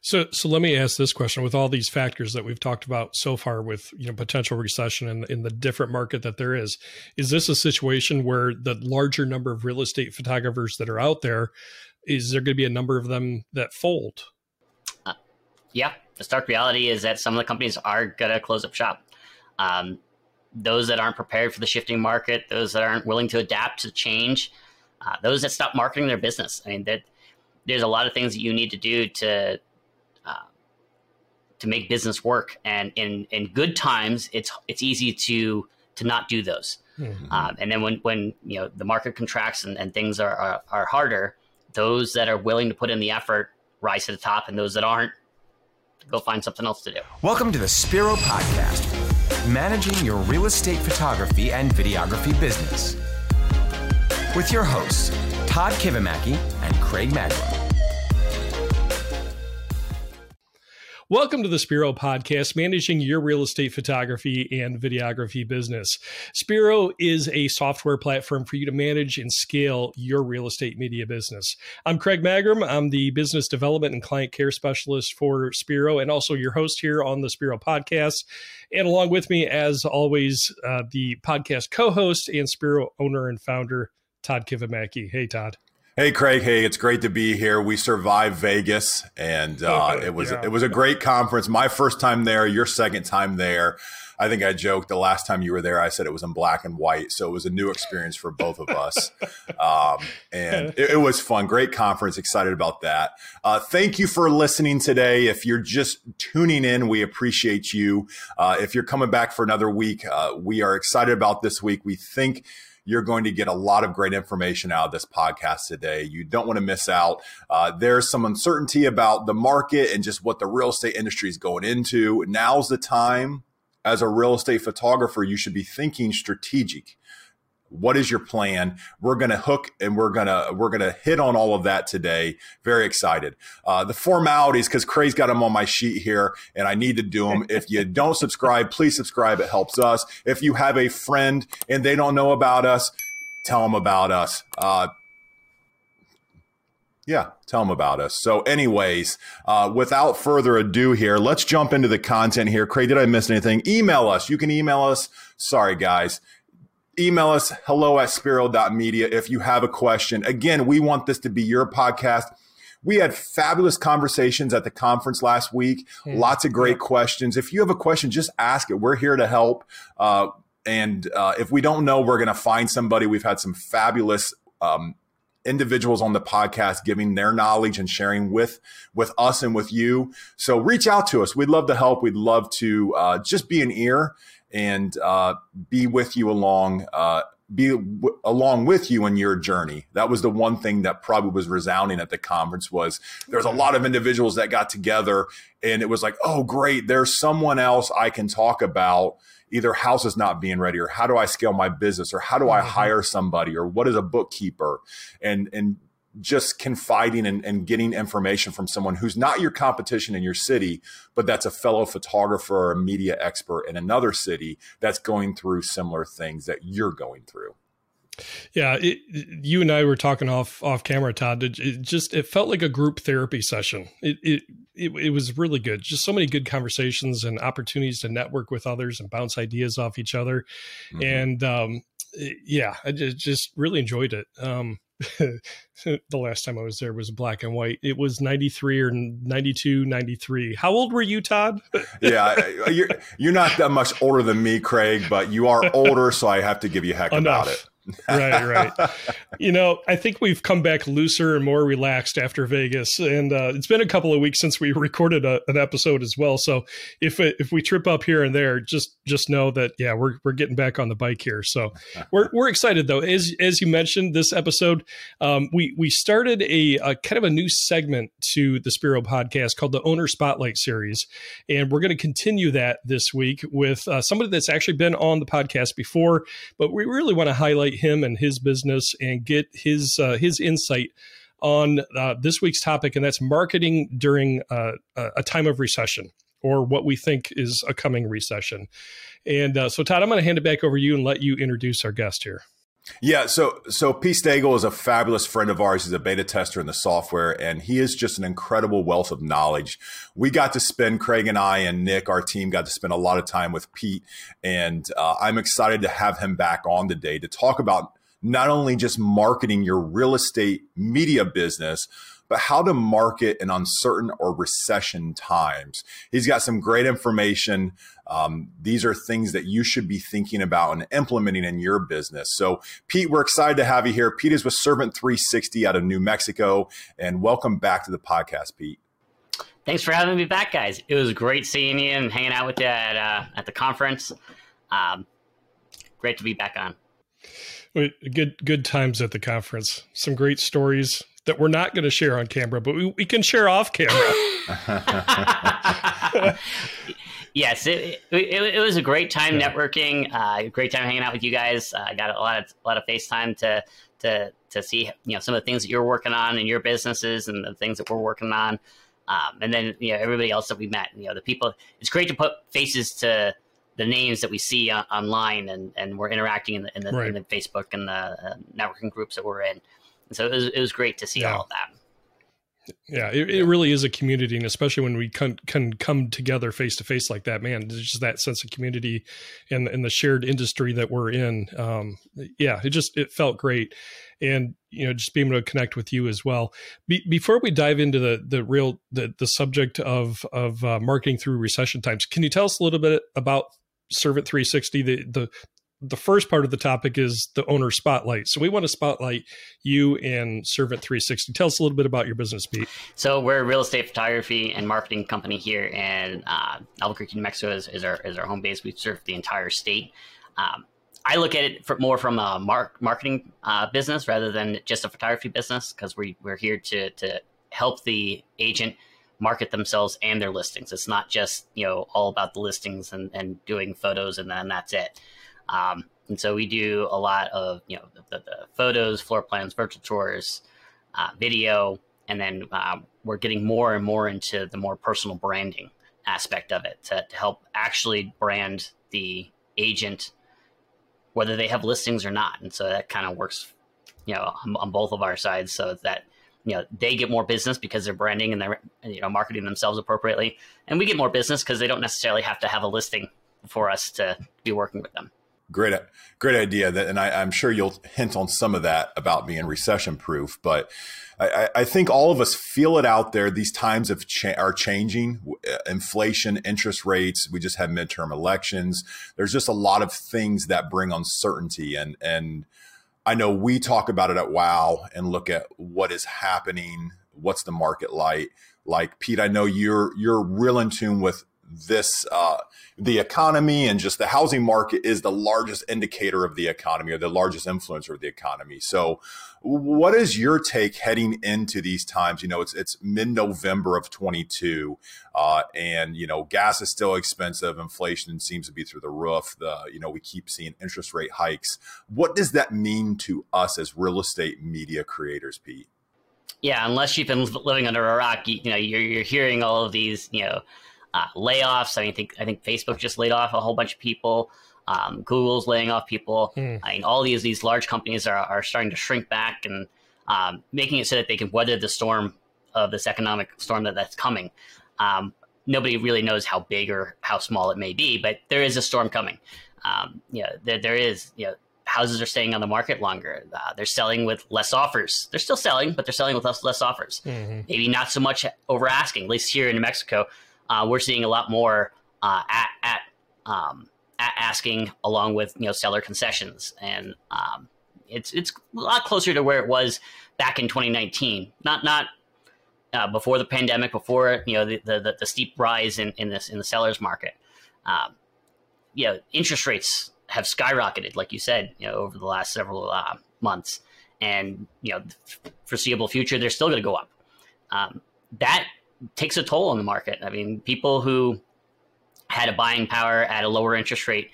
So, so let me ask this question: With all these factors that we've talked about so far, with you know potential recession and in the different market that there is, is this a situation where the larger number of real estate photographers that are out there, is there going to be a number of them that fold? Uh, yeah, the stark reality is that some of the companies are going to close up shop. Um, those that aren't prepared for the shifting market, those that aren't willing to adapt to change, uh, those that stop marketing their business. I mean, that there's a lot of things that you need to do to to make business work. And in in good times, it's it's easy to to not do those. Mm-hmm. Um, and then when when you know the market contracts and, and things are, are, are harder, those that are willing to put in the effort rise to the top, and those that aren't go find something else to do. Welcome to the Spiro Podcast, managing your real estate photography and videography business. With your hosts, Todd Kivimaki and Craig Magrum. Welcome to the Spiro podcast, managing your real estate photography and videography business. Spiro is a software platform for you to manage and scale your real estate media business. I'm Craig Magrum. I'm the business development and client care specialist for Spiro and also your host here on the Spiro podcast. And along with me, as always, uh, the podcast co host and Spiro owner and founder, Todd Kivimaki. Hey, Todd. Hey Craig, hey, it's great to be here. We survived Vegas, and uh, it was yeah. it was a great conference. My first time there, your second time there. I think I joked the last time you were there. I said it was in black and white, so it was a new experience for both of us, um, and it, it, was fun. Great conference. Excited about that. Uh, thank you for listening today. If you're just tuning in, we appreciate you. Uh, if you're coming back for another week, uh, we are excited about this week. We think you're going to get a lot of great information out of this podcast today. You don't want to miss out. Uh, there's some uncertainty about the market and just what the real estate industry is going into. Now's the time as a real estate photographer, you should be thinking strategic. What is your plan? We're going to hook and we're going to we're going to hit on all of that today. Very excited. Uh, the formalities because Craig's got them on my sheet here, and I need to do them. if you don't subscribe, please subscribe. It helps us. If you have a friend and they don't know about us, tell them about us. Uh, yeah, tell them about us. So, anyways, uh, without further ado, here, let's jump into the content here. Craig, did I miss anything? Email us. You can email us. Sorry, guys email us hello at spiro.media if you have a question. Again, we want this to be your podcast. We had fabulous conversations at the conference last week. Mm. Lots of great questions. If you have a question, just ask it. We're here to help. Uh, and uh, if we don't know, we're going to find somebody. We've had some fabulous um, individuals on the podcast giving their knowledge and sharing with with us and with you. So reach out to us. We'd love to help. We'd love to uh, just be an ear and uh, be with you along uh, be w- along with you in your journey. That was the one thing that probably was resounding at the conference was there's a lot of individuals that got together and it was like, oh great, there's someone else I can talk about either house is not being ready or how do I scale my business or how do I mm-hmm. hire somebody or what is a bookkeeper and and just confiding and, and, getting information from someone who's not your competition in your city, but that's a fellow photographer or a media expert in another city that's going through similar things that you're going through. Yeah, it, you and I were talking off off camera, Todd. It, it, just it felt like a group therapy session. It, it it it was really good. Just so many good conversations and opportunities to network with others and bounce ideas off each other. Mm-hmm. And um, yeah, I just, just really enjoyed it. Um, the last time I was there was black and white. It was 93 or 92, 93. How old were you, Todd? yeah, you're, you're not that much older than me, Craig, but you are older, so I have to give you heck Enough. about it right, right. You know, I think we've come back looser and more relaxed after Vegas, and uh, it's been a couple of weeks since we recorded a, an episode as well. So if it, if we trip up here and there, just just know that yeah, we're we're getting back on the bike here. So we're we're excited though. As as you mentioned, this episode, um, we we started a, a kind of a new segment to the Spiro podcast called the Owner Spotlight Series, and we're going to continue that this week with uh, somebody that's actually been on the podcast before, but we really want to highlight him and his business and get his uh, his insight on uh, this week's topic, and that's marketing during uh, a time of recession or what we think is a coming recession. And uh, so, Todd, I'm going to hand it back over to you and let you introduce our guest here. Yeah, so so Pete Stagl is a fabulous friend of ours. He's a beta tester in the software, and he is just an incredible wealth of knowledge. We got to spend Craig and I and Nick, our team, got to spend a lot of time with Pete, and uh, I'm excited to have him back on today to talk about not only just marketing your real estate media business, but how to market in uncertain or recession times. He's got some great information. Um, these are things that you should be thinking about and implementing in your business. So, Pete, we're excited to have you here. Pete is with Servant 360 out of New Mexico, and welcome back to the podcast, Pete. Thanks for having me back, guys. It was great seeing you and hanging out with you at uh, at the conference. Um, great to be back on. Good good times at the conference. Some great stories that we're not going to share on camera, but we, we can share off camera. yes, it, it, it, was a great time yeah. networking, uh, great time hanging out with you guys. I uh, got a lot of a lot of FaceTime to to to see you know some of the things that you're working on in your businesses and the things that we're working on. Um, and then you know everybody else that we met, you know the people. It's great to put faces to the names that we see on, online, and, and we're interacting in the in the, right. in the Facebook and the uh, networking groups that we're in. And so it was, it was great to see yeah. all of that. Yeah, it, it, really is a community, and especially when we can, can come together face to face like that, man, there's just that sense of community and, and the shared industry that we're in. Um, yeah, it just it felt great, and you know, just being able to connect with you as well. Be, before we dive into the the real the the subject of of uh, marketing through recession times, can you tell us a little bit about Servant 360, the the the first part of the topic is the owner spotlight. So we want to spotlight you and Servant 360. Tell us a little bit about your business, Pete. So we're a real estate photography and marketing company here in uh, Albuquerque, New Mexico is, is, our, is our home base. We serve the entire state. Um, I look at it more from a mark, marketing uh, business rather than just a photography business because we, we're here to, to help the agent market themselves and their listings. It's not just, you know, all about the listings and, and doing photos and then that's it. Um, and so we do a lot of you know the, the photos, floor plans, virtual tours, uh, video, and then uh, we're getting more and more into the more personal branding aspect of it to, to help actually brand the agent, whether they have listings or not. And so that kind of works, you know, on, on both of our sides, so that you know they get more business because they're branding and they're you know marketing themselves appropriately, and we get more business because they don't necessarily have to have a listing for us to be working with them. Great, great idea. That, and I, am sure you'll hint on some of that about being recession proof. But I, I, think all of us feel it out there. These times of cha- are changing. Uh, inflation, interest rates. We just had midterm elections. There's just a lot of things that bring uncertainty. And and I know we talk about it at Wow and look at what is happening. What's the market like? Like Pete, I know you're you're real in tune with this uh, the economy and just the housing market is the largest indicator of the economy or the largest influencer of the economy. So, what is your take heading into these times? You know, it's it's mid November of 22, uh, and you know, gas is still expensive. Inflation seems to be through the roof. The you know, we keep seeing interest rate hikes. What does that mean to us as real estate media creators, Pete? Yeah, unless you've been living under a rock, you, you know, you're, you're hearing all of these, you know uh, layoffs. I mean, I think I think Facebook just laid off a whole bunch of people. Um, Google's laying off people. Hmm. I mean, all these these large companies are, are starting to shrink back and um, making it so that they can weather the storm of this economic storm that that's coming. Um, nobody really knows how big or how small it may be, but there is a storm coming. Um, you know, there, there is. You know, houses are staying on the market longer. Uh, they're selling with less offers. They're still selling, but they're selling with less less offers. Mm-hmm. Maybe not so much over asking. At least here in New Mexico, uh, we're seeing a lot more uh, at at, um, at asking along with you know seller concessions, and um, it's it's a lot closer to where it was back in 2019. Not not uh, before the pandemic, before you know the, the, the steep rise in, in this in the sellers market. Um, you know, interest rates have skyrocketed, like you said, you know, over the last several uh, months, and you know, foreseeable future, they're still going to go up. Um, that takes a toll on the market. I mean, people who had a buying power at a lower interest rate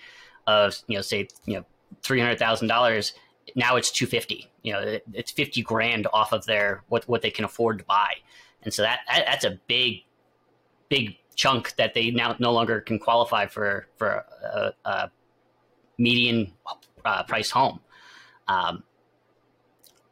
of, you know, say, you know, three hundred thousand dollars, now it's two fifty. You know, it's fifty grand off of their what what they can afford to buy, and so that, that that's a big, big chunk that they now no longer can qualify for for a, a median uh, price home. Um,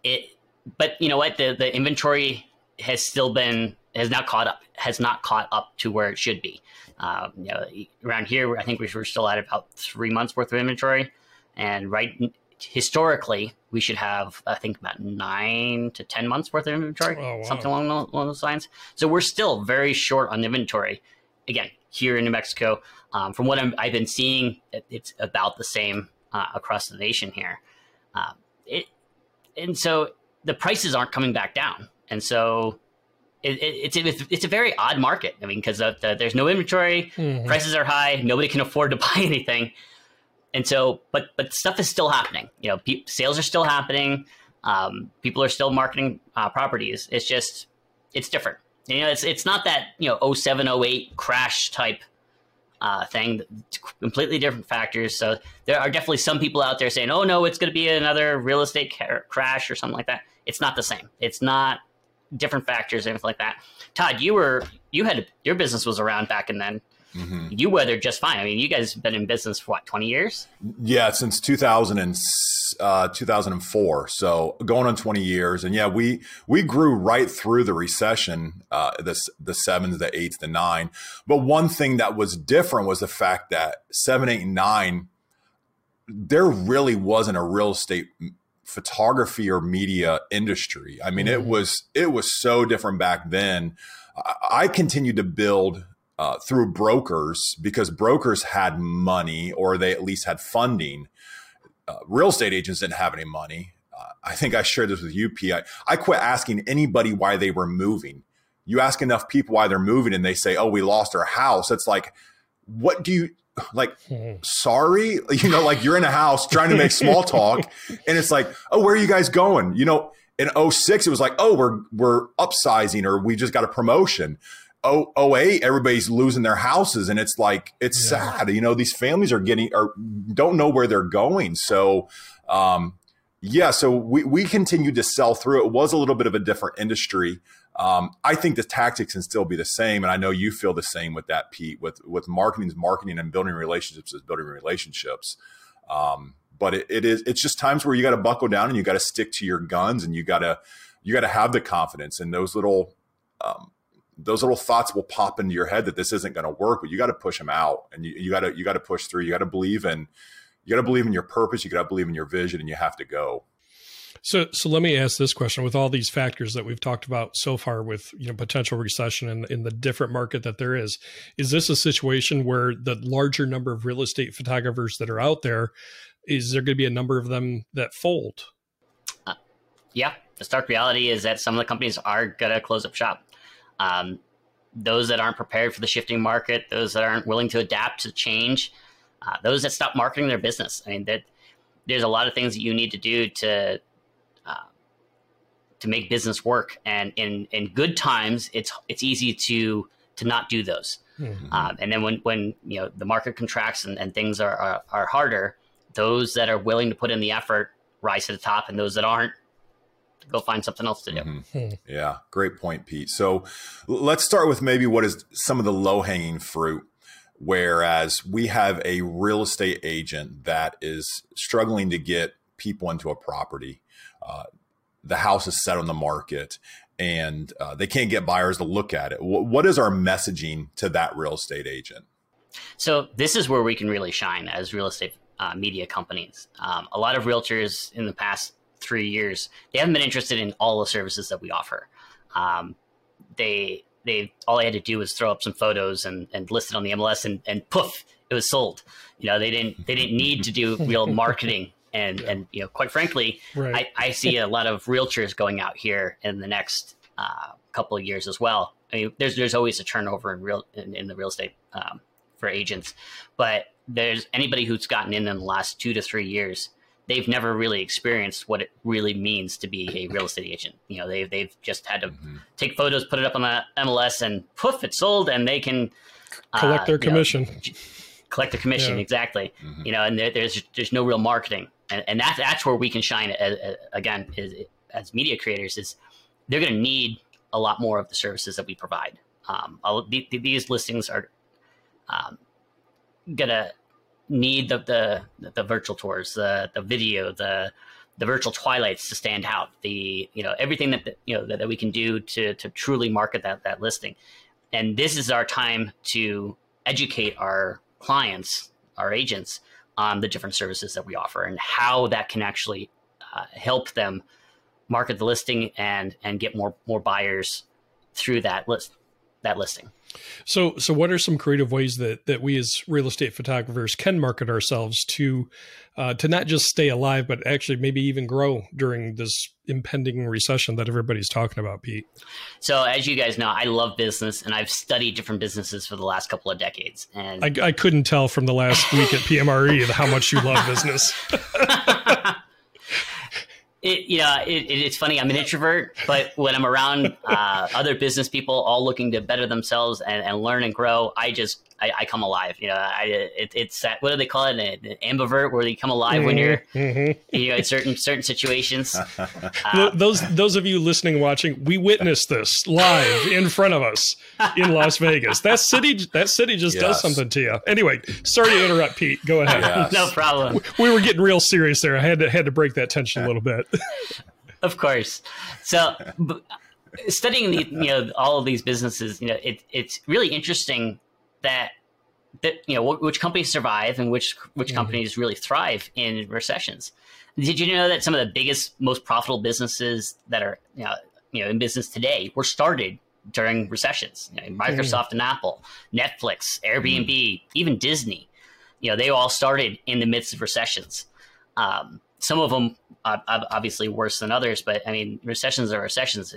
it, but you know what? The the inventory has still been has not caught up has not caught up to where it should be. Um, you know, around here, I think we were still at about three months worth of inventory, and right historically, we should have I think about nine to ten months worth of inventory, oh, wow. something along, along those lines. So we're still very short on inventory. Again, here in New Mexico, um, from what i have been seeing, it's about the same uh, across the nation here. Uh, it, and so the prices aren't coming back down, and so it, it, it's it's a very odd market. I mean, because the, there's no inventory, mm-hmm. prices are high, nobody can afford to buy anything, and so but but stuff is still happening. You know, pe- sales are still happening. Um, people are still marketing uh, properties. It's just it's different. You know, it's it's not that you know 07, 08 crash type uh, thing. Completely different factors. So there are definitely some people out there saying, "Oh no, it's going to be another real estate ca- crash or something like that." It's not the same. It's not different factors, anything like that. Todd, you were you had your business was around back and then. Mm-hmm. You weathered just fine. I mean, you guys have been in business for what, 20 years? Yeah, since 2000 and, uh, 2004. So going on 20 years. And yeah, we, we grew right through the recession, uh, the, the sevens, the eights, the nine. But one thing that was different was the fact that seven, eight, and nine, there really wasn't a real estate photography or media industry. I mean, mm-hmm. it was, it was so different back then. I, I continued to build uh, through brokers because brokers had money or they at least had funding. Uh, real estate agents didn't have any money. Uh, I think I shared this with you, P. I, I quit asking anybody why they were moving. You ask enough people why they're moving and they say, oh, we lost our house. It's like, what do you like? sorry, you know, like you're in a house trying to make small talk and it's like, oh, where are you guys going? You know, in 06, it was like, oh, we're, we're upsizing or we just got a promotion. oh 08 everybody's losing their houses and it's like it's yeah. sad you know these families are getting or don't know where they're going so um yeah so we we continued to sell through it was a little bit of a different industry um, I think the tactics can still be the same, and I know you feel the same with that, Pete. With with marketing is marketing, and building relationships is building relationships. Um, but it, it is it's just times where you got to buckle down and you got to stick to your guns, and you got to you got to have the confidence and those little um, those little thoughts will pop into your head that this isn't going to work, but you got to push them out and you, got to, you got to push through. You got to believe in, you got to believe in your purpose. You got to believe in your vision and you have to go. So, so let me ask this question: With all these factors that we've talked about so far, with you know potential recession and in, the different market that there is, is this a situation where the larger number of real estate photographers that are out there, is there going to be a number of them that fold? Uh, yeah, the stark reality is that some of the companies are going to close up shop. Um, those that aren't prepared for the shifting market, those that aren't willing to adapt to change, uh, those that stop marketing their business. I mean, that there's a lot of things that you need to do to to make business work. And in in good times, it's it's easy to to not do those. Mm-hmm. Um, and then when when you know the market contracts and, and things are, are are harder, those that are willing to put in the effort rise to the top, and those that aren't go find something else to do. Mm-hmm. Hmm. Yeah, great point, Pete. So let's start with maybe what is some of the low hanging fruit. Whereas we have a real estate agent that is struggling to get people into a property. Uh, the house is set on the market and uh, they can't get buyers to look at it. W- what is our messaging to that real estate agent? So, this is where we can really shine as real estate uh, media companies. Um, a lot of realtors in the past three years, they haven't been interested in all the services that we offer. Um, they they all they had to do was throw up some photos and, and list it on the MLS and, and poof, it was sold. You know, they didn't they didn't need to do real marketing and yeah. and you know, quite frankly, right. I, I see a lot of realtors going out here in the next uh, couple of years as well. I mean, there's there's always a turnover in real in, in the real estate um, for agents, but there's anybody who's gotten in in the last two to three years they've never really experienced what it really means to be a real estate agent. You know, they've they've just had to mm-hmm. take photos, put it up on the MLS, and poof, it's sold, and they can uh, collect their commission. Know, collect the commission yeah. exactly. Mm-hmm. You know, and there, there's there's no real marketing, and, and that's that's where we can shine. As, as, again, is, as media creators, is they're going to need a lot more of the services that we provide. Um, these listings are um, gonna need the the, the virtual tours, the the video, the the virtual twilights to stand out, the you know everything that you know that, that we can do to to truly market that that listing. And this is our time to educate our clients, our agents, on the different services that we offer and how that can actually uh, help them market the listing and and get more more buyers through that list that listing. So, so what are some creative ways that that we as real estate photographers can market ourselves to uh, to not just stay alive, but actually maybe even grow during this impending recession that everybody's talking about, Pete? So, as you guys know, I love business, and I've studied different businesses for the last couple of decades. And I, I couldn't tell from the last week at PMRE how much you love business. It, you know, it, it's funny. I'm an introvert, but when I'm around uh, other business people, all looking to better themselves and, and learn and grow, I just I, I come alive. You know, I, it, it's that what do they call it? An ambivert, where you come alive mm-hmm, when you're mm-hmm. you know in certain certain situations. Uh, those those of you listening, watching, we witnessed this live in front of us in Las Vegas. That city that city just yes. does something to you. Anyway, sorry to interrupt, Pete. Go ahead. Yes. no problem. We were getting real serious there. I had to had to break that tension a little bit. of course. So. studying the you know all of these businesses you know it, it's really interesting that that you know which companies survive and which which mm-hmm. companies really thrive in recessions. Did you know that some of the biggest, most profitable businesses that are you know, you know in business today were started during recessions? You know, Microsoft mm-hmm. and Apple, Netflix, Airbnb, mm-hmm. even Disney. You know, they all started in the midst of recessions. Um, some of them uh, obviously worse than others, but I mean, recessions are recessions.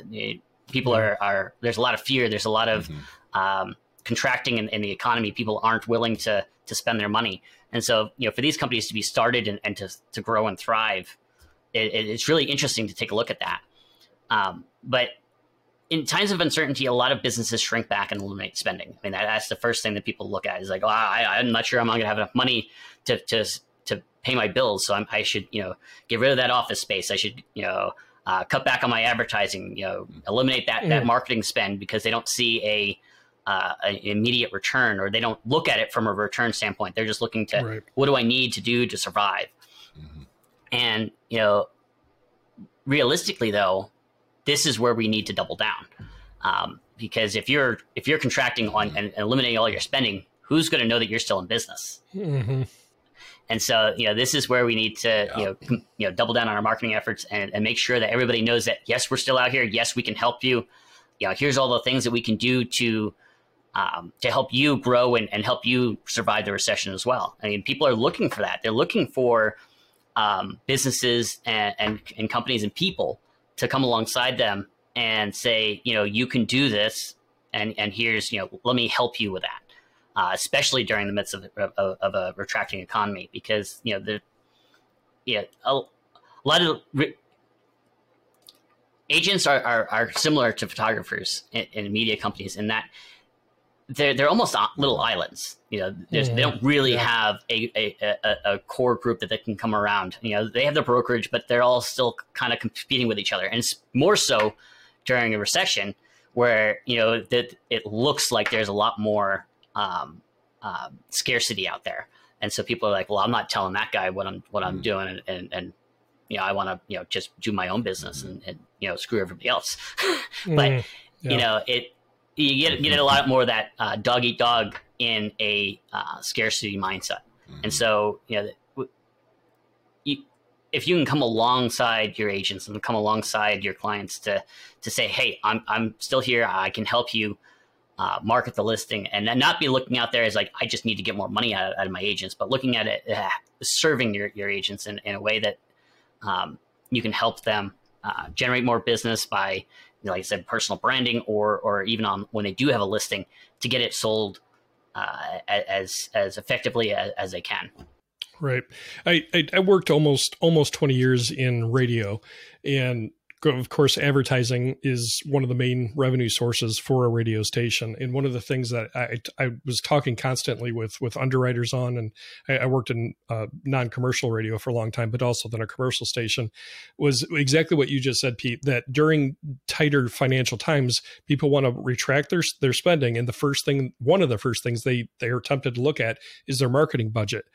People are, are there's a lot of fear. There's a lot of mm-hmm. um, contracting in, in, the economy, people aren't willing to to spend their money. And so, you know, for these companies to be started and, and to to grow and thrive, it, it's really interesting to take a look at that. Um, but in times of uncertainty, a lot of businesses shrink back and eliminate spending. I mean, that, that's the first thing that people look at is like, oh, I, am not sure I'm going to have enough money to to to pay my bills, so I'm, i should you know get rid of that office space. I should you know uh, cut back on my advertising. You know, eliminate that mm. that marketing spend because they don't see a uh, an immediate return or they don't look at it from a return standpoint. They're just looking to right. what do I need to do to survive? Mm-hmm. And, you know, realistically though, this is where we need to double down. Um, because if you're if you're contracting on and, and eliminating all your spending, who's going to know that you're still in business? Mm-hmm. And so, you know, this is where we need to, yeah. you know, com- you know, double down on our marketing efforts and, and make sure that everybody knows that yes, we're still out here. Yes, we can help you. You know, here's all the things that we can do to um, to help you grow and, and help you survive the recession as well. I mean, people are looking for that. They're looking for um, businesses and, and, and companies and people to come alongside them and say, you know, you can do this, and and here's, you know, let me help you with that. Uh, especially during the midst of, of, of, a retracting economy, because you know the yeah a, a lot of re- agents are, are, are similar to photographers in, in media companies in that they're they're almost little islands. You know, they don't really yeah. have a, a, a, a, core group that they can come around. You know, they have their brokerage, but they're all still kind of competing with each other, and it's more so during a recession where you know that it looks like there's a lot more um, uh, scarcity out there, and so people are like, "Well, I'm not telling that guy what I'm what I'm mm. doing," and, and, and you know, I want to you know just do my own business and, and you know screw everybody else. but mm. yeah. you know, it you get get a lot more of that uh, dog eat dog in a uh, scarcity mindset, mm-hmm. and so you know, you, if you can come alongside your agents and come alongside your clients to to say, hey, I'm I'm still here, I can help you. Uh, market the listing and not be looking out there as like I just need to get more money out of, out of my agents, but looking at it, uh, serving your, your agents in, in a way that um, you can help them uh, generate more business by like I said, personal branding, or or even on when they do have a listing to get it sold uh, as as effectively as, as they can. Right. I, I, I worked almost almost twenty years in radio, and of course, advertising is one of the main revenue sources for a radio station. And one of the things that I, I was talking constantly with with underwriters on, and I, I worked in uh, non commercial radio for a long time, but also then a commercial station, was exactly what you just said, Pete. That during tighter financial times, people want to retract their their spending, and the first thing, one of the first things they they are tempted to look at is their marketing budget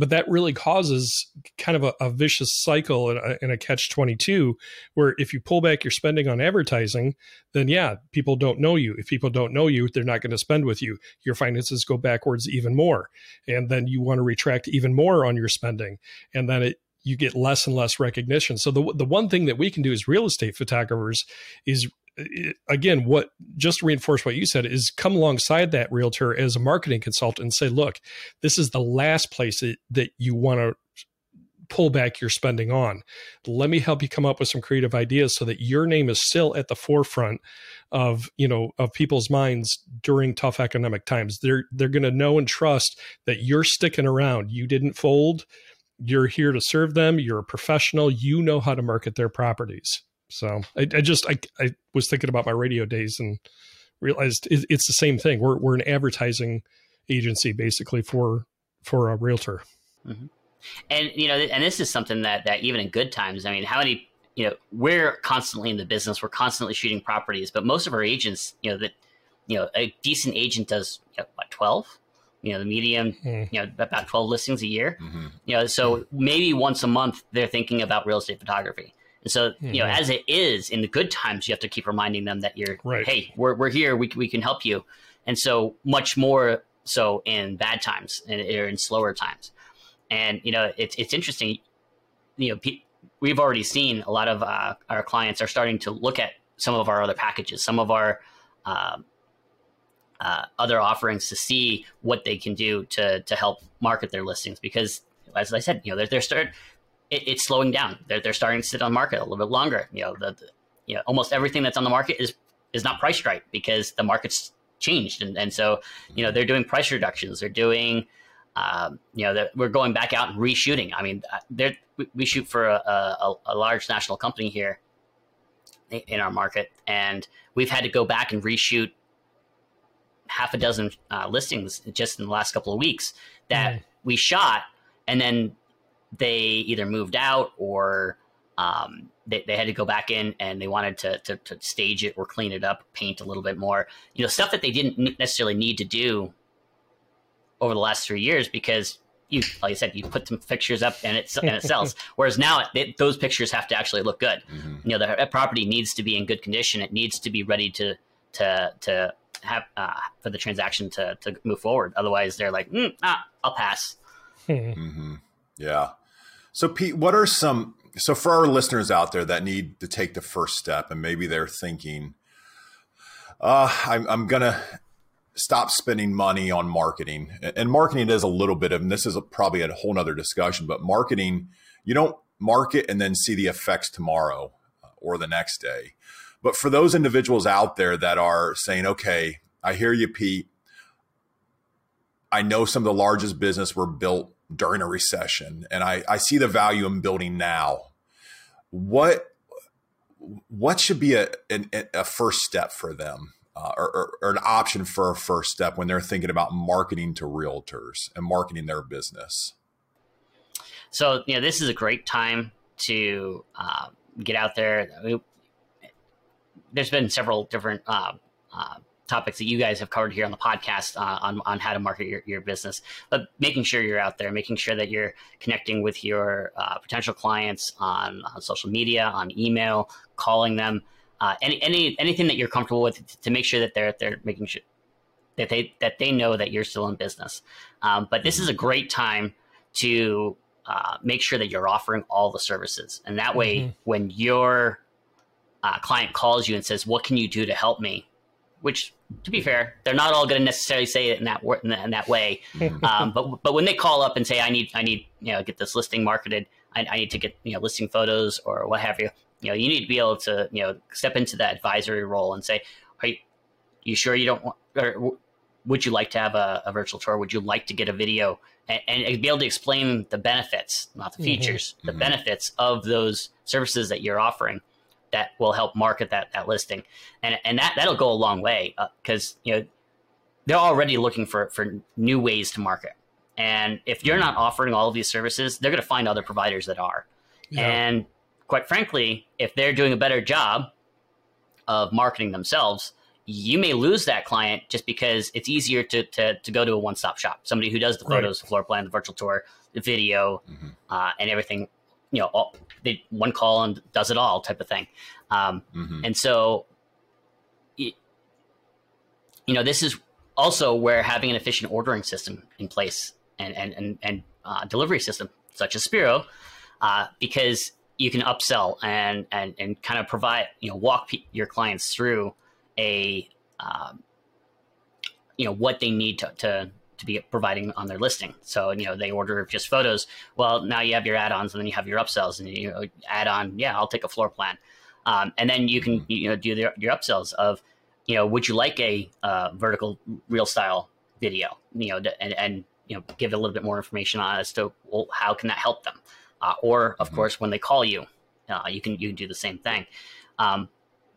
but that really causes kind of a, a vicious cycle and a, a, catch 22 where if you pull back your spending on advertising then yeah people don't know you. If people don't know you they're not going to spend with you. Your finances go backwards even more and then you want to retract even more on your spending and then it you get less and less recognition. So the, the one thing that we can do as real estate photographers is Uh, again, what just to reinforce what you said is come alongside that realtor as a marketing consultant and say, look, this is the last place that, that you want to pull back your spending on. Let me help you come up with some creative ideas so that your name is still at the forefront of, you know, of people's minds during tough economic times. They're they're going to know and trust that you're sticking around. You didn't fold. You're here to serve them. You're a professional. You know how to market their properties. So I, I just I, I was thinking about my radio days and realized it, it's the same thing. We're we're an advertising agency basically for for a realtor. Mm-hmm. And you know, and this is something that that even in good times, I mean, how many you know we're constantly in the business, we're constantly shooting properties, but most of our agents, you know, that you know, a decent agent does you know, what twelve. You know, the medium, mm. you know, about twelve listings a year. Mm-hmm. You know, so mm. maybe once a month they're thinking about real estate photography. And so, mm-hmm. you know, as it is in the good times, you have to keep reminding them that you're, right. hey, we're, we're here, we, we can help you. And so, much more so in bad times and or in slower times. And, you know, it's, it's interesting, you know, pe- we've already seen a lot of uh, our clients are starting to look at some of our other packages, some of our uh, uh, other offerings to see what they can do to, to help market their listings because as I said, you know, they're, they're start, it, it's slowing down. They're, they're starting to sit on the market a little bit longer. You know, the, the, you know, almost everything that's on the market is is not priced right because the market's changed, and, and so you know they're doing price reductions. They're doing, um, you know, we're going back out and reshooting. I mean, uh, we shoot for a, a, a large national company here in our market, and we've had to go back and reshoot half a dozen uh, listings just in the last couple of weeks that mm. we shot, and then they either moved out or um, they, they had to go back in and they wanted to, to, to, stage it or clean it up, paint a little bit more, you know, stuff that they didn't necessarily need to do over the last three years because you, like I said, you put some pictures up and it, and it sells. Whereas now it, those pictures have to actually look good. Mm-hmm. You know, the property needs to be in good condition. It needs to be ready to, to, to have, uh, for the transaction to, to move forward. Otherwise they're like, mm, ah, I'll pass. Mm-hmm. Yeah. So, Pete, what are some so for our listeners out there that need to take the first step, and maybe they're thinking, uh, I'm, I'm gonna stop spending money on marketing, and marketing is a little bit of, and this is a, probably a whole nother discussion, but marketing, you don't market and then see the effects tomorrow uh, or the next day. But for those individuals out there that are saying, okay, I hear you, Pete. I know some of the largest business were built during a recession, and I, I see the value in building now. What what should be a a first step for them, uh, or, or, or, an option for a first step when they're thinking about marketing to realtors and marketing their business? So you know, this is a great time to uh, get out there. Mean, there's been several different uh, uh topics that you guys have covered here on the podcast uh, on, on how to market your, your business, but making sure you're out there, making sure that you're connecting with your uh, potential clients on, on, social media, on email, calling them, uh, any, any, anything that you're comfortable with to make sure that they're, they're making sure that they, that they know that you're still in business. Um, but this is a great time to uh, make sure that you're offering all the services. And that way, mm-hmm. when your uh, client calls you and says, what can you do to help me? Which to be fair, they're not all going to necessarily say it in that in that, in that way. um, but but when they call up and say, "I need I need you know get this listing marketed, I, I, need to get you know listing photos or what have you," you know, you need to be able to you know step into that advisory role and say, "Are you, you sure you don't want?" Or, would you like to have a, a, virtual tour? Would you like to get a video and, and, be able to explain the benefits, not the mm-hmm. features, mm-hmm. the mm-hmm. benefits of those services that you're offering? That will help market that that listing, and and that that'll go a long way because uh, you know they're already looking for for new ways to market, and if you're not offering all of these services, they're going to find other providers that are, yeah. and quite frankly, if they're doing a better job of marketing themselves, you may lose that client just because it's easier to, to, to go to a one-stop shop somebody who does the photos right. the floor plan the virtual tour the video, mm-hmm. uh, and everything. You know, all, they one call and does it all type of thing. Um, mm-hmm. And so, you know, this is also where having an efficient ordering system in place and and and, and uh, delivery system such as Spiro, uh, because you can upsell and and and kind of provide you know walk your clients through a um, you know what they need to, to to be providing on their listing. So you know they order just photos. Well, now you have your add-ons, and then you have your upsells, and you know, add on. Yeah, I'll take a floor plan, um, and then you can you know do the, your upsells of you know would you like a uh, vertical reel style video? You know, and, and you know give a little bit more information on as to well, how can that help them, uh, or of mm-hmm. course when they call you, uh, you can you can do the same thing. Um,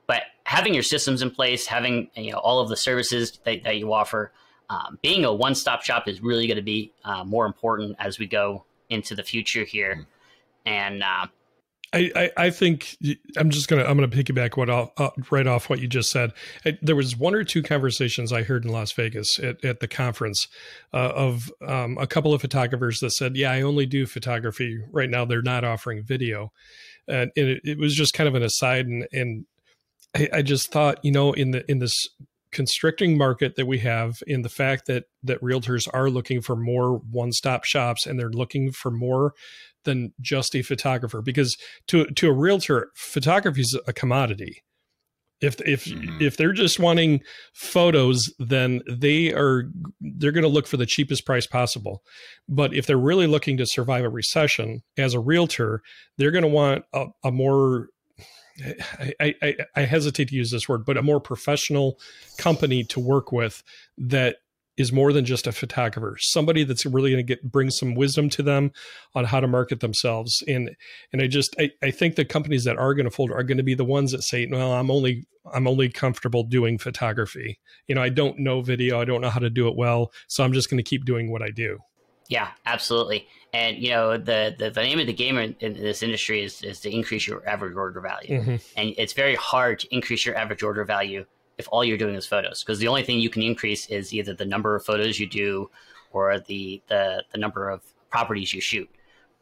but having your systems in place, having you know all of the services that, that you offer, um, being a one-stop shop is really going to be uh, more important as we go into the future here. And uh, I, I, I, think I'm just gonna I'm gonna piggyback what I'll, uh, right off what you just said. I, there was one or two conversations I heard in Las Vegas at, at the conference uh, of um, a couple of photographers that said, "Yeah, I only do photography right now. They're not offering video." And it, it was just kind of an aside, and, and I, I just thought, you know, in the in this constricting market that we have in the fact that that realtors are looking for more one-stop shops and they're looking for more than just a photographer. Because to to a realtor photography is a commodity. If if mm-hmm. if they're just wanting photos then they are they're going to look for the cheapest price possible. But if they're really looking to survive a recession as a realtor they're going to want a, a more I, I, I hesitate to use this word, but a more professional company to work with that is more than just a photographer. Somebody that's really going to get bring some wisdom to them on how to market themselves. And and i just i, I think the companies that are going to fold are going to be the ones that say well i'm only i'm only comfortable doing photography. You know i don't know video i don't know how to do it well so i'm just going to keep doing what i do yeah, absolutely. And you know the, the, the name of the game in, in, this industry is is to increase your average order value, mm-hmm. and it's very hard to increase your average order value if all you're doing is photos, because the only thing you can increase is either the number of photos you do or the the, the number of properties you shoot,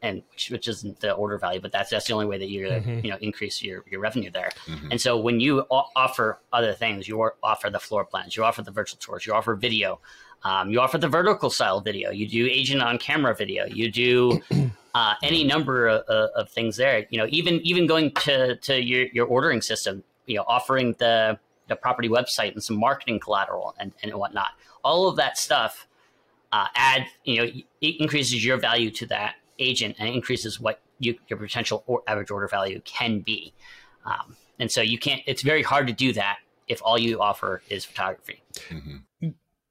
and which, which isn't the order value, but that's that's the only way that you're mm-hmm. you know increase your, your revenue there. Mm-hmm. And so when you offer other things, you offer the floor plans, you offer the virtual tours, you offer video. Um, you offer the vertical style video. You do agent on camera video. You do uh, any number of, of, things there. You know, even even going to to your, your ordering system. You know, offering the the property website and some marketing collateral and, and whatnot. All of that stuff uh, add you know it increases your value to that agent and increases what you, your potential or average order value can be. Um, and so you can't. It's very hard to do that if all you offer is photography. Mm-hmm.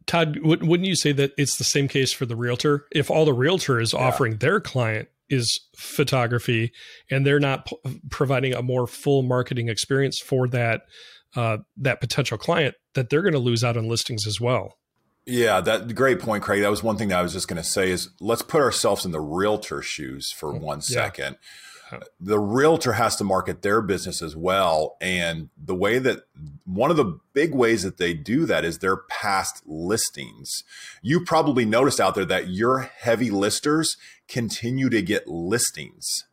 Todd, wouldn't you say that it's the same case for the realtor? If all the realtor is yeah. offering their client is photography and they're not p- providing a more full marketing experience for that uh, that potential client, that they're going to lose out on listings as well. Yeah, that great point, Craig. That was one thing that I was just going to say is let's put ourselves in the realtor shoes for mm, one second. Yeah the realtor has to market their business as well. And the way that one of the big ways that they do that is their past listings. You probably noticed out there that your heavy listers continue to get listings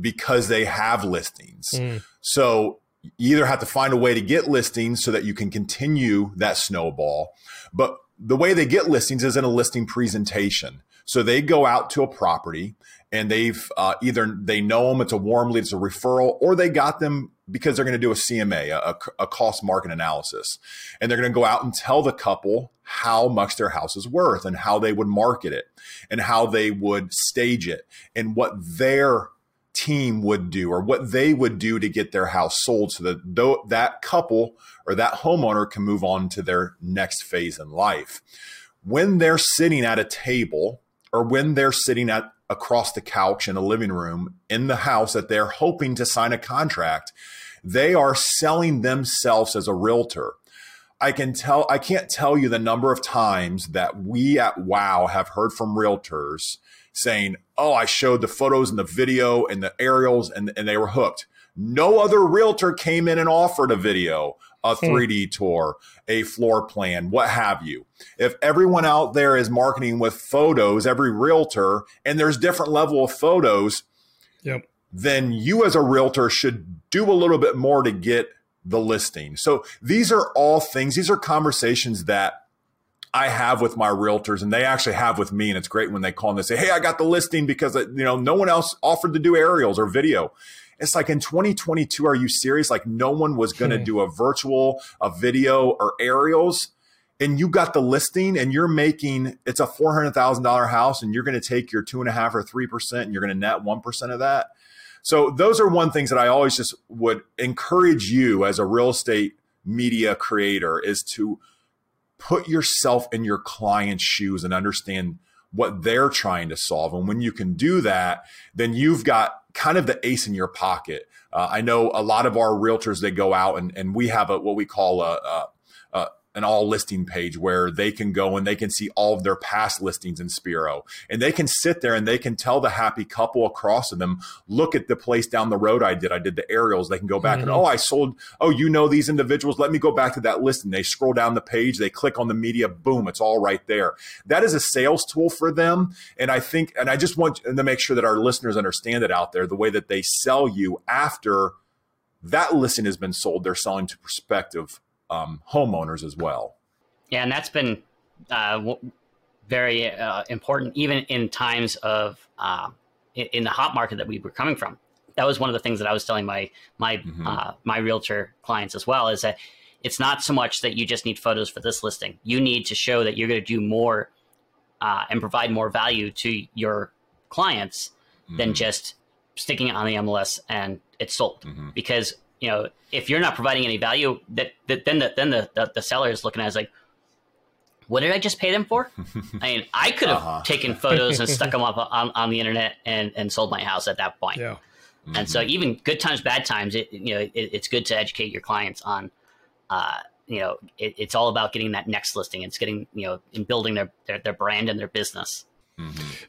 because they have listings. Mm. So you either have to find a way to get listings so that you can continue that snowball. But the way they get listings is in a listing presentation. So they go out to a property and they've uh, either they know them, it's a warm lead, it's a referral, or they got them because they're going to do a CMA, a, a cost market analysis. And they're going to go out and tell the couple how much their house is worth and how they would market it and how they would stage it and what their team would do or what they would do to get their house sold so that that couple or that homeowner can move on to their next phase in life. When they're sitting at a table or when they're sitting at across the couch in a living room in the house that they're hoping to sign a contract, they are selling themselves as a realtor. I can tell I can't tell you the number of times that we at Wow have heard from realtors saying, "Oh, I showed the photos and the video and the aerials and, and they were hooked." No other realtor came in and offered a video. a 3D hmm. tour, a floor plan, what have you. If everyone out there is marketing with photos, every realtor, and there's different level of photos, yep. then you as a realtor should do a little bit more to get the listing. So these are all things, these are conversations that I have with my realtors and they actually have with me. And it's great when they call and they say, Hey, I got the listing because, uh, you know, no one else offered to do aerials or video. It's like in 2022, are you serious? Like no one was going to hmm. do a virtual, a video or aerials. And you got the listing and you're making, it's a $400,000 house and you're going to take your two and a half or 3% and you're going to net 1% of that. So those are one things that I always just would encourage you as a real estate media creator is to put yourself in your client's shoes and understand what they're trying to solve. And when you can do that, then you've got kind of the ace in your pocket. Uh, I know a lot of our realtors, they go out and, and we have a, what we call a, a, an all listing page where they can go and they can see all of their past listings in Spiro. And they can sit there and they can tell the happy couple across them, look at the place down the road I did. I did the aerials. They can go back mm-hmm. and, oh, I sold, oh, you know these individuals. Let me go back to that listing. They scroll down the page, they click on the media, boom, it's all right there. That is a sales tool for them. And I think, and I just want to make sure that our listeners understand it out there, the way that they sell you after that listing has been sold, they're selling to prospective um, homeowners as well. Yeah, and that's been uh, very uh, important, even in times of uh, in the hot market that we were coming from. That was one of the things that I was telling my my mm-hmm. Uh, my realtor clients as well. Is that it's not so much that you just need photos for this listing. You need to show that you're going to do more uh, and provide more value to your clients mm-hmm. than just sticking it on the MLS and it's sold. Mm-hmm. Because you know, if you're not providing any value, that, that then the then the, the, the seller is looking at it as like, what did I just pay them for? I mean, I could have uh-huh. taken photos and stuck them up on, on the internet and, and sold my house at that point. Yeah. Mm-hmm. And so even good times, bad times, it, you know, it, it's good to educate your clients on, uh, you know, it, it's all about getting that next listing. It's getting, you know, in building their, their, their brand and their business. Mm-hmm.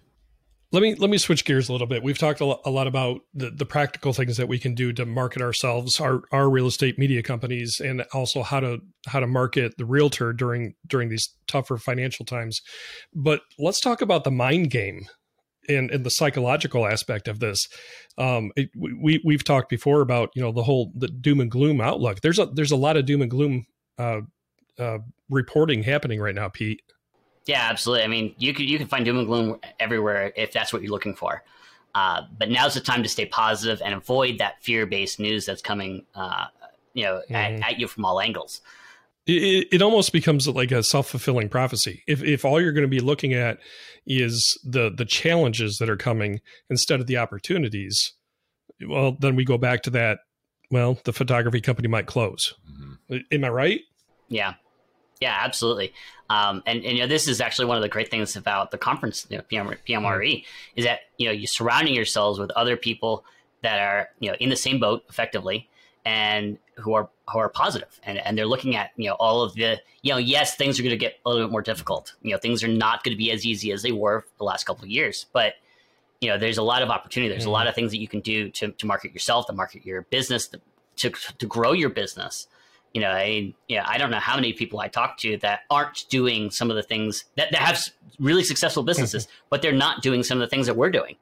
Let me let me switch gears a little bit. We've talked a lot about the, the practical things that we can do to market ourselves, our our real estate media companies, and also how to how to market the realtor during during these tougher financial times. But let's talk about the mind game and, and the psychological aspect of this. Um, it, we we've talked before about you know the whole the doom and gloom outlook. There's a there's a lot of doom and gloom uh, uh, reporting happening right now, Pete. Yeah, absolutely. I mean, you can you can find doom and gloom everywhere if that's what you're looking for. Uh, but now's the time to stay positive and avoid that fear-based news that's coming, uh, you know, mm-hmm. at, at, you from all angles. It, it almost becomes like a self-fulfilling prophecy. If if all you're going to be looking at is the the challenges that are coming instead of the opportunities, well, then we go back to that. Well, the photography company might close. Mm-hmm. Am I right? Yeah, yeah, absolutely. Um, and, and, you know, this is actually one of the great things about the conference, you know, PM, PMRE, mm-hmm. is that you know you're surrounding yourselves with other people that are you know in the same boat effectively and who are who are positive. And, and they're looking at you know all of the you know yes things are going to get a little bit more difficult. You know things are not going to be as easy as they were the last couple of years. But you know there's a lot of opportunity. There's mm-hmm. a lot of things that you can do to, to market yourself to market your business to, to, to grow your business you know, I yeah, I don't know how many people I talk to that aren't doing some of the things that, that have really successful businesses, mm-hmm. but they're not doing some of the things that we're doing.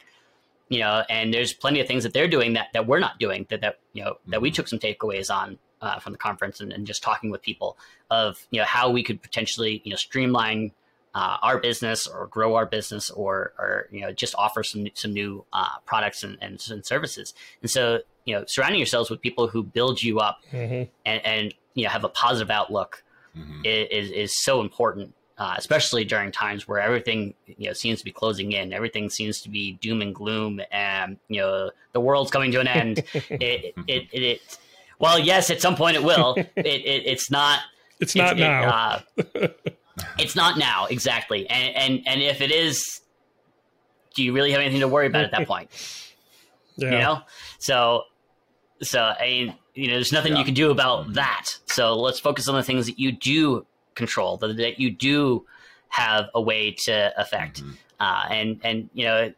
You know, and there's plenty of things that they're doing that, that we're not doing that that you know that we mm-hmm. took some takeaways on uh, from the conference and, and, just talking with people of you know how we could potentially you know streamline uh, our business or grow our business or or you know just offer some some new uh, products and, and, and services. And so you know surrounding yourselves with people who build you up mm-hmm. and, and you know have a positive outlook mm-hmm. is is so important, uh, especially during times where everything you know seems to be closing in, everything seems to be doom and gloom, and you know the world's coming to an end. it, it, it, it, well, yes, at some point it will. it, it it's not. It's not now. Uh, it's not now exactly, and and and if it is, do you really have anything to worry about at that point? Yeah. You know, so so I mean, you know, there's nothing yeah. you can do about mm-hmm. that. So let's focus on the things that you do control, that, that you do have a way to affect, mm-hmm. uh, and and you know,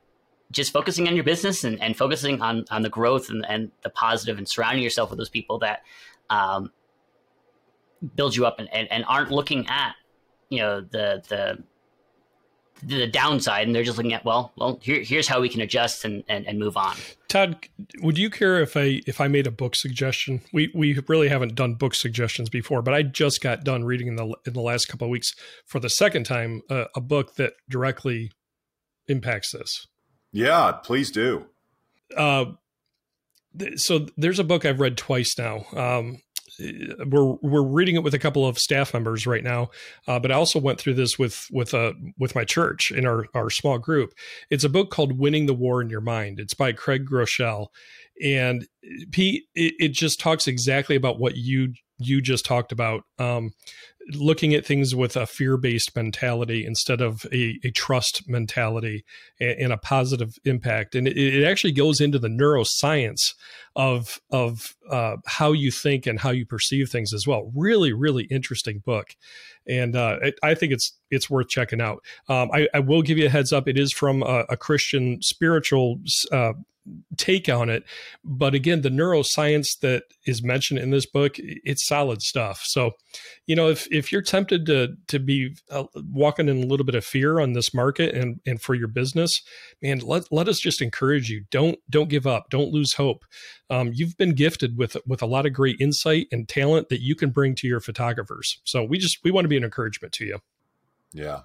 just focusing on your business and, and focusing on on the growth and, and the positive, and surrounding yourself with those people that, um, build you up and, and, and aren't looking at you know the the the downside and they're just looking at well well here, here's how we can adjust and, and, and move on todd would you care if i if i made a book suggestion? We we really haven't done book suggestions before but i just got done reading in the in the last couple of weeks for the second time uh, a book that directly impacts this. Yeah please do. Uh so there's a book I've read twice now. Um, we're we're reading it with a couple of staff members right now, uh, but I also went through this with with uh, with my church in our our small group. It's a book called "Winning the War in Your Mind." It's by Craig Groeschel, and Pete, it, it just talks exactly about what you you just talked about. Um, looking at things with a fear-based mentality instead of a, a trust mentality and, and, a positive impact and it, it, actually goes into the neuroscience of of uh, how you think and how you perceive things as well really really interesting book and uh, it, I think it's it's worth checking out. Um, I, I, will give you a heads up; it is from a, a Christian spiritual uh, take on it. But again, the neuroscience that is mentioned in this book, it's solid stuff. So, you know, if if you're tempted to to be uh, walking in a little bit of fear on this market and and for your business, man, let let us just encourage you. Don't don't give up. Don't lose hope. Um, you've been gifted with with a lot of great insight and talent that you can bring to your photographers. So we just we want to be an encouragement to you. Yeah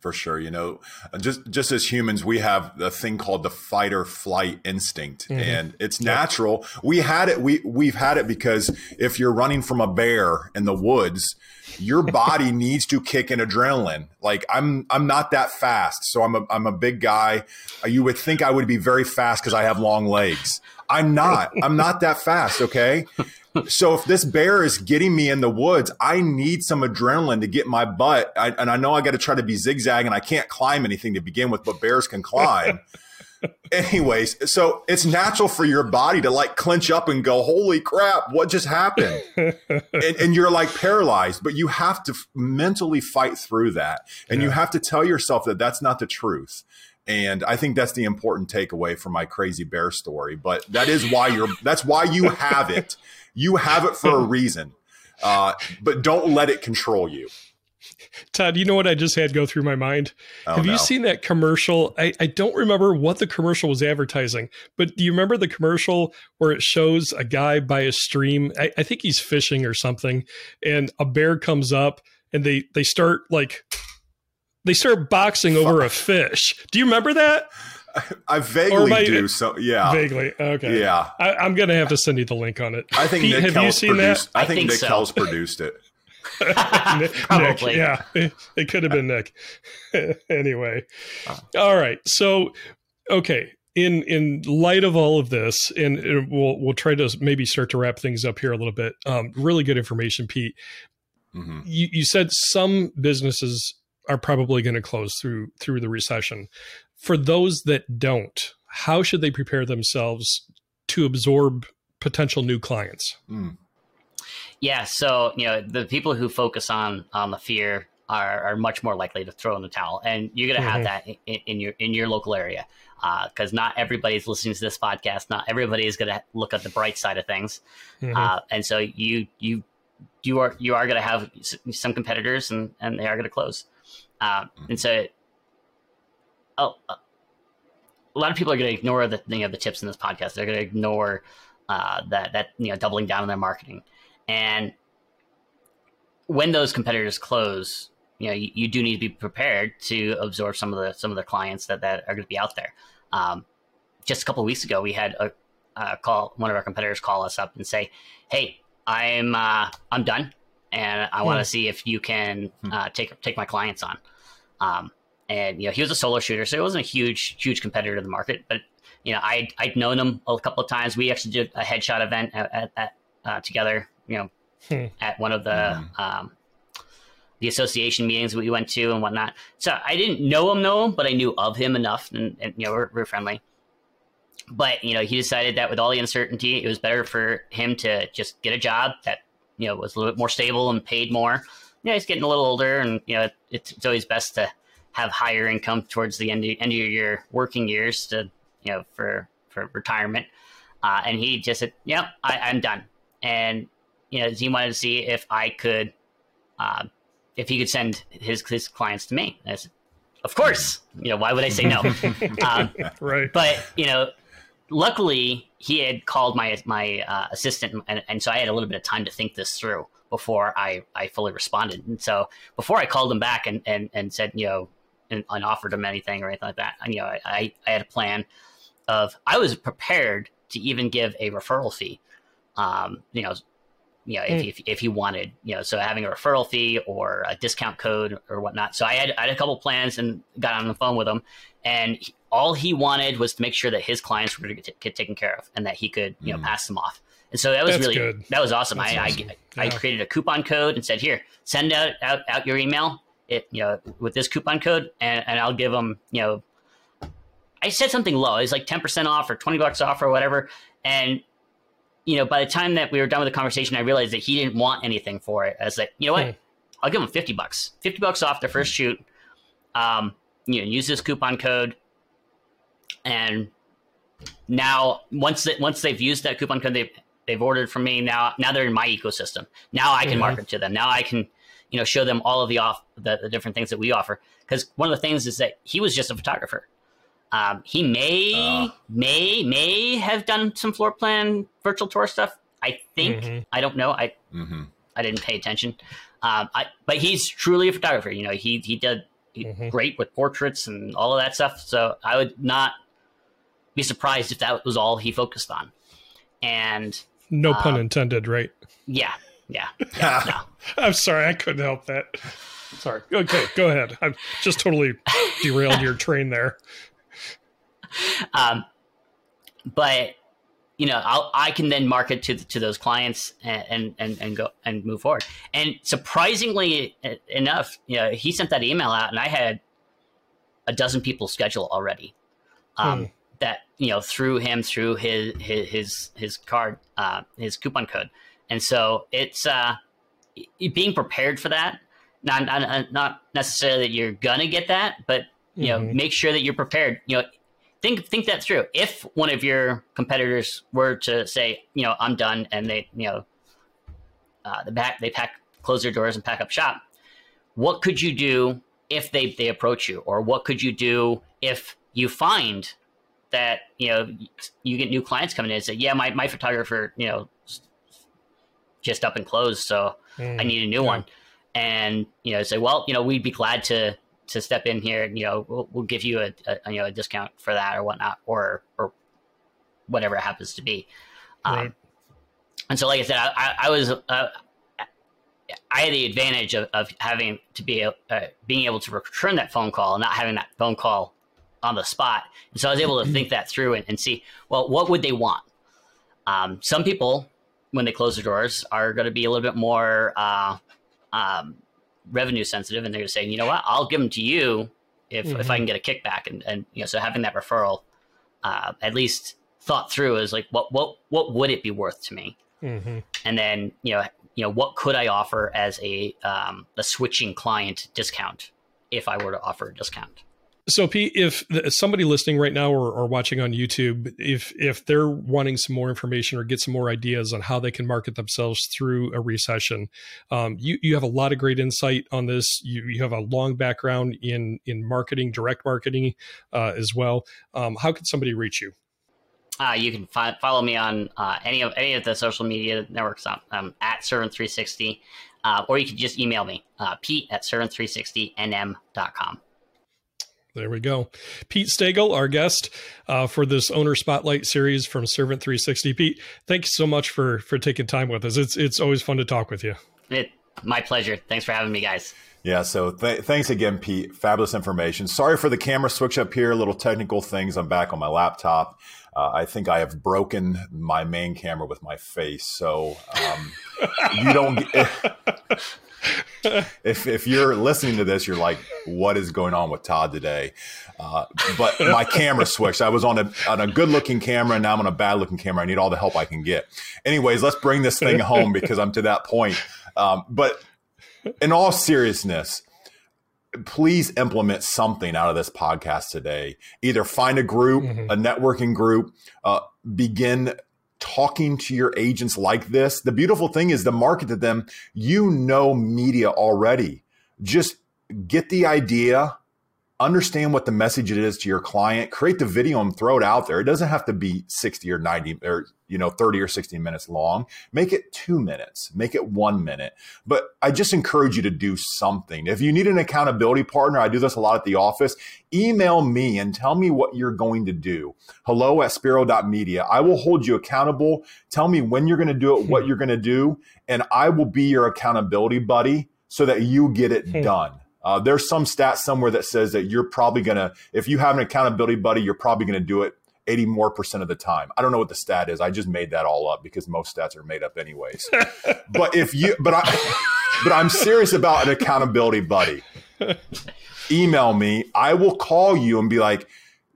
for sure. You know, just just as humans, we have a thing called the fight or flight instinct, mm-hmm. and it's natural. We had it. We we've had it because if you're running from a bear in the woods, your body needs to kick in adrenaline. Like I'm I'm not that fast, so I'm a I'm a big guy. You would think I would be very fast because I have long legs. I'm not. I'm not that fast. Okay so if this bear is getting me in the woods, I need some adrenaline to get my butt. I, and I know I got to try to be zigzag and I can't climb anything to begin with, but bears can climb. Anyways, so it's natural for your body to like clench up and go, holy crap, what just happened? and, and, you're like paralyzed, but you have to mentally fight through that. And yeah. you have to tell yourself that that's not the truth. And I think that's the important takeaway from my crazy bear story. But that is why you're, that's why you have it. You have it for a reason, uh, but don't let it control you. Todd, you know what I just had go through my mind? Oh, Have no. you seen that commercial? I, I don't remember what the commercial was advertising, but do you remember the commercial where it shows a guy by a stream? I, I think he's fishing or something, and a bear comes up and they they start like they start boxing over a fish. Do you remember that? I vaguely I, do. So yeah, vaguely. Okay. Yeah, I, am gonna have to send you the link on it. I think Pete, Nick have Kells you seen produced, that? I think, think Nick so. Kells produced it. Nick, Probably. Nick, yeah, it, it, could have been Nick. anyway, uh. all right. So, okay. In in light of all of this, and, and we'll we'll try to maybe start to wrap things up here a little bit. Um, really good information, Pete. Mm-hmm. You, you said some businesses are probably going to close through through the recession for those that don't, how should they prepare themselves to absorb potential new clients? Mm. Yeah, so you know the people who focus on on the fear are, are much more likely to throw in the towel, and you're going to mm-hmm. have that in, in, your in your local area because uh, not everybody's listening to this podcast. Not everybody is going to look at the bright side of things, mm-hmm. uh, and so you you you are you are going to have some competitors, and and they are going to close, uh, and so oh, uh, a lot of people are going to ignore the you know the tips in this podcast. They're going to ignore uh, that that you know doubling down on their marketing, and when those competitors close, you know you, you do need to be prepared to absorb some of the some of the clients that that are going to be out there. Um, just a couple weeks ago, we had a, a, call one of our competitors call us up and say, "Hey, I'm uh, I'm done, and I want to hmm. see if you can hmm. uh, take take my clients on." Um, and you know he was a solo shooter, so he wasn't a huge huge competitor to the market. But you know I I'd known him a couple of times. We actually did a headshot event at, at, at uh, together. You know, hmm. at one of the mm. um, the association meetings we went to and whatnot. So I didn't know him, know him, but I knew of him enough, and, and you know we're, we're friendly. But you know he decided that with all the uncertainty, it was better for him to just get a job that you know was a little bit more stable and paid more. You know, he's getting a little older, and you know it's, it's always best to have higher income towards the end of, end of your working years to you know for for retirement. Uh, and he just said, "Yep, I, I'm done." And you know, he wanted to see if I could uh, if he could send his his clients to me. Said, of course, you know why would I say no? um, right. But you know, luckily he had called my my uh, assistant, and, and so I had a little bit of time to think this through before I, I fully responded. And so before I called him back and, and, and said, you know, and, and offered him anything or anything like that, and, you know, I, I had a plan of I was prepared to even give a referral fee. Um, you know, you know, if, mm. if, if he wanted, you know, so having a referral fee or a discount code or whatnot. So I had, I had a couple plans and got on the phone with him and all he wanted was to make sure that his clients were going to get, get taken care of and that he could, you know, mm. pass them off. And so that was That's really, good. that was awesome. I, awesome. I, yeah. I created a coupon code and said, here, send out, out, out your email it, you know, with this coupon code and, and I'll give them, you know, I said something low. It's like 10% off or 20 bucks off or whatever. And, you know, by the time that we were done with the conversation, I realized that he didn't want anything for it. I was like, you know what? Hmm. I'll give him 50 bucks, 50 bucks off their first shoot. Um, you know, use this coupon code. And now once that, once they've used that coupon code, they've, they've ordered from me. Now, now they're in my ecosystem. Now I can mm-hmm. market to them. Now I can, you know, show them all of the off the, the different things that we offer. Cause one of the things is that he was just a photographer. Um, he may, uh. may, may have done some floor plan virtual tour stuff. I think mm-hmm. I don't know. I mm-hmm. I didn't pay attention. Um, I, but he's truly a photographer. You know, he he did mm-hmm. great with portraits and all of that stuff. So I would not be surprised if that was all he focused on. And no pun um, intended, right? Yeah, yeah. yeah no. I'm sorry, I couldn't help that. Sorry. Okay, go ahead. I've just totally derailed your train there. Um, but you know, I'll, I can then market to to those clients and, and and go and move forward. And surprisingly enough, you know, he sent that email out, and I had a dozen people schedule already. Um, hmm. That you know, through him, through his his his, his card, uh, his coupon code, and so it's uh, being prepared for that. Not, not not necessarily that you're gonna get that, but you mm-hmm. know, make sure that you're prepared. You know, think think that through. If one of your competitors were to say, you know, I'm done, and they, you know, uh, the back they pack close their doors and pack up shop, what could you do if they they approach you, or what could you do if you find that you know you get new clients coming in and say, yeah, my my photographer, you know, just up and closed, so mm, I need a new yeah. one, and you know, say, well, you know, we'd be glad to to step in here, and you know, we'll, we'll give you a, a, you know a discount for that or whatnot, or or whatever it happens to be. Um, right. Um, and so, like I said, I, I was uh, I had the advantage of, of having to be uh, being able to return that phone call and not having that phone call on the spot. And so I was able to think that through and, and see, well, what would they want? Um, some people, when they close their doors, are going to be a little bit more uh, um, revenue sensitive and they're saying, you know what, I'll give them to you if, mm-hmm. if I can get a kickback. And, and, you know, so having that referral, uh, at least thought through is like, what, what, what would it be worth to me? Mm-hmm. And then, you know, you know, what could I offer as a, um, a switching client discount if I were to offer a discount? So, Pete, if somebody listening right now or, or, watching on YouTube, if if they're wanting some more information or get some more ideas on how they can market themselves through a recession, um, you you have a lot of great insight on this. You you have a long background in in marketing, direct marketing, uh, as well. Um, how can somebody reach you? Uh, you can fi- follow me on uh, any of any of the social media networks um, at Servant360, uh, or you can just email me, uh, Pete at Servant360nm.com. There we go. Pete Stagl, our guest uh, for this owner spotlight series from Servant 360. Pete, thank you so much for for taking time with us. It's it's always fun to talk with you. It, my pleasure. Thanks for having me, guys. Yeah, so th- thanks again, Pete. Fabulous information. Sorry for the camera switch up here, little technical things. I'm back on my laptop. Uh, I think I have broken my main camera with my face. So um, you don't. If if you're listening to this, you're like, "What is going on with Todd today?" Uh, but my camera switched. I was on a on a good looking camera, and now I'm on a bad looking camera. I need all the help I can get. Anyways, let's bring this thing home because I'm to that point. Um, but in all seriousness, please implement something out of this podcast today. Either find a group, mm-hmm. a networking group, uh, begin talking to your agents like this. The beautiful thing is the market to them, you know media already. Just get the idea, understand what the message it is to your client, create the video and throw it out there. It doesn't have to be 60 or 90 or you know 30 or 60 minutes long. Make it 2 minutes, make it 1 minute. But I just encourage you to do something. If you need an accountability partner, I do this a lot at the office, email me and tell me what you're going to do. Hello at spiro.media. I will hold you accountable. Tell me when you're going to do it, what hmm. you're going to do, and I will be your accountability buddy so that you get it hmm. done. Uh, there's some stat somewhere that says that you're probably going to, if you have an accountability buddy, you're probably going to do it 80 more percent of the time. I don't know what the stat is. I just made that all up because most stats are made up anyways. but if you, but I, but I'm serious about an accountability buddy. Email me. I will call you and be like,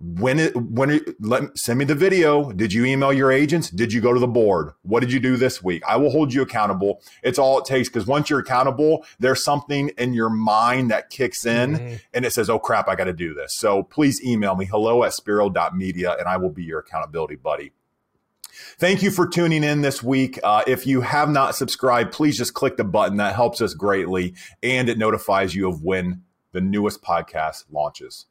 when it when it, let me send me the video did you email your agents did you go to the board what did you do this week i will hold you accountable it's all it takes because once you're accountable there's something in your mind that kicks in mm-hmm. and it says oh crap i got to do this so please email me hello at spiro.media and i will be your accountability buddy Thank you for tuning in this week. Uh, if you have not subscribed, please just click the button. That helps us greatly, and it notifies you of when the newest podcast launches.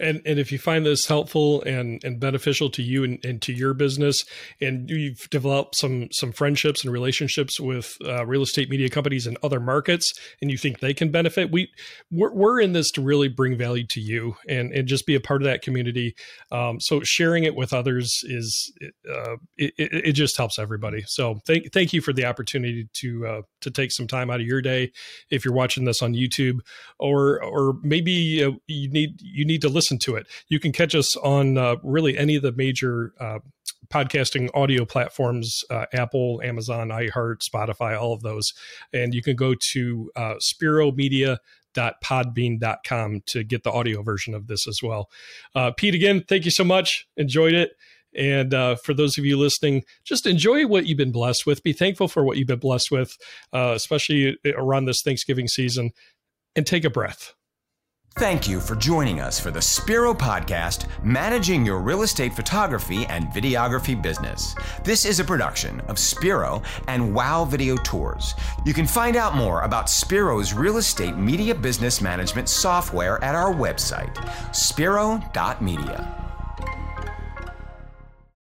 And and if you find this helpful and, and beneficial to you and, and to your business, and you've developed some some friendships and relationships with uh, real estate media companies in other markets, and you think they can benefit, we we're, we're in this to really bring value to you and and just be a part of that community. Um, so sharing it with others is uh, it, it, just helps everybody. So thank thank you for the opportunity to uh, to take some time out of your day if you're watching this on YouTube, or or maybe uh, you need you need to listen listen to it. You can catch us on uh, really any of the major uh, podcasting audio platforms uh, Apple, Amazon, iHeart, Spotify, all of those. And you can go to uh, spiromedia.podbean.com to get the audio version of this as well. Uh, Pete, again, thank you so much. Enjoyed it. And uh, for those of you listening, just enjoy what you've been blessed with. Be thankful for what you've been blessed with, uh, especially around this Thanksgiving season, and take a breath. Thank you for joining us for the Spiro Podcast, Managing Your Real Estate Photography and Videography Business. This is a production of Spiro and Wow Video Tours. You can find out more about Spiro's real estate media business management software at our website, spiro.media.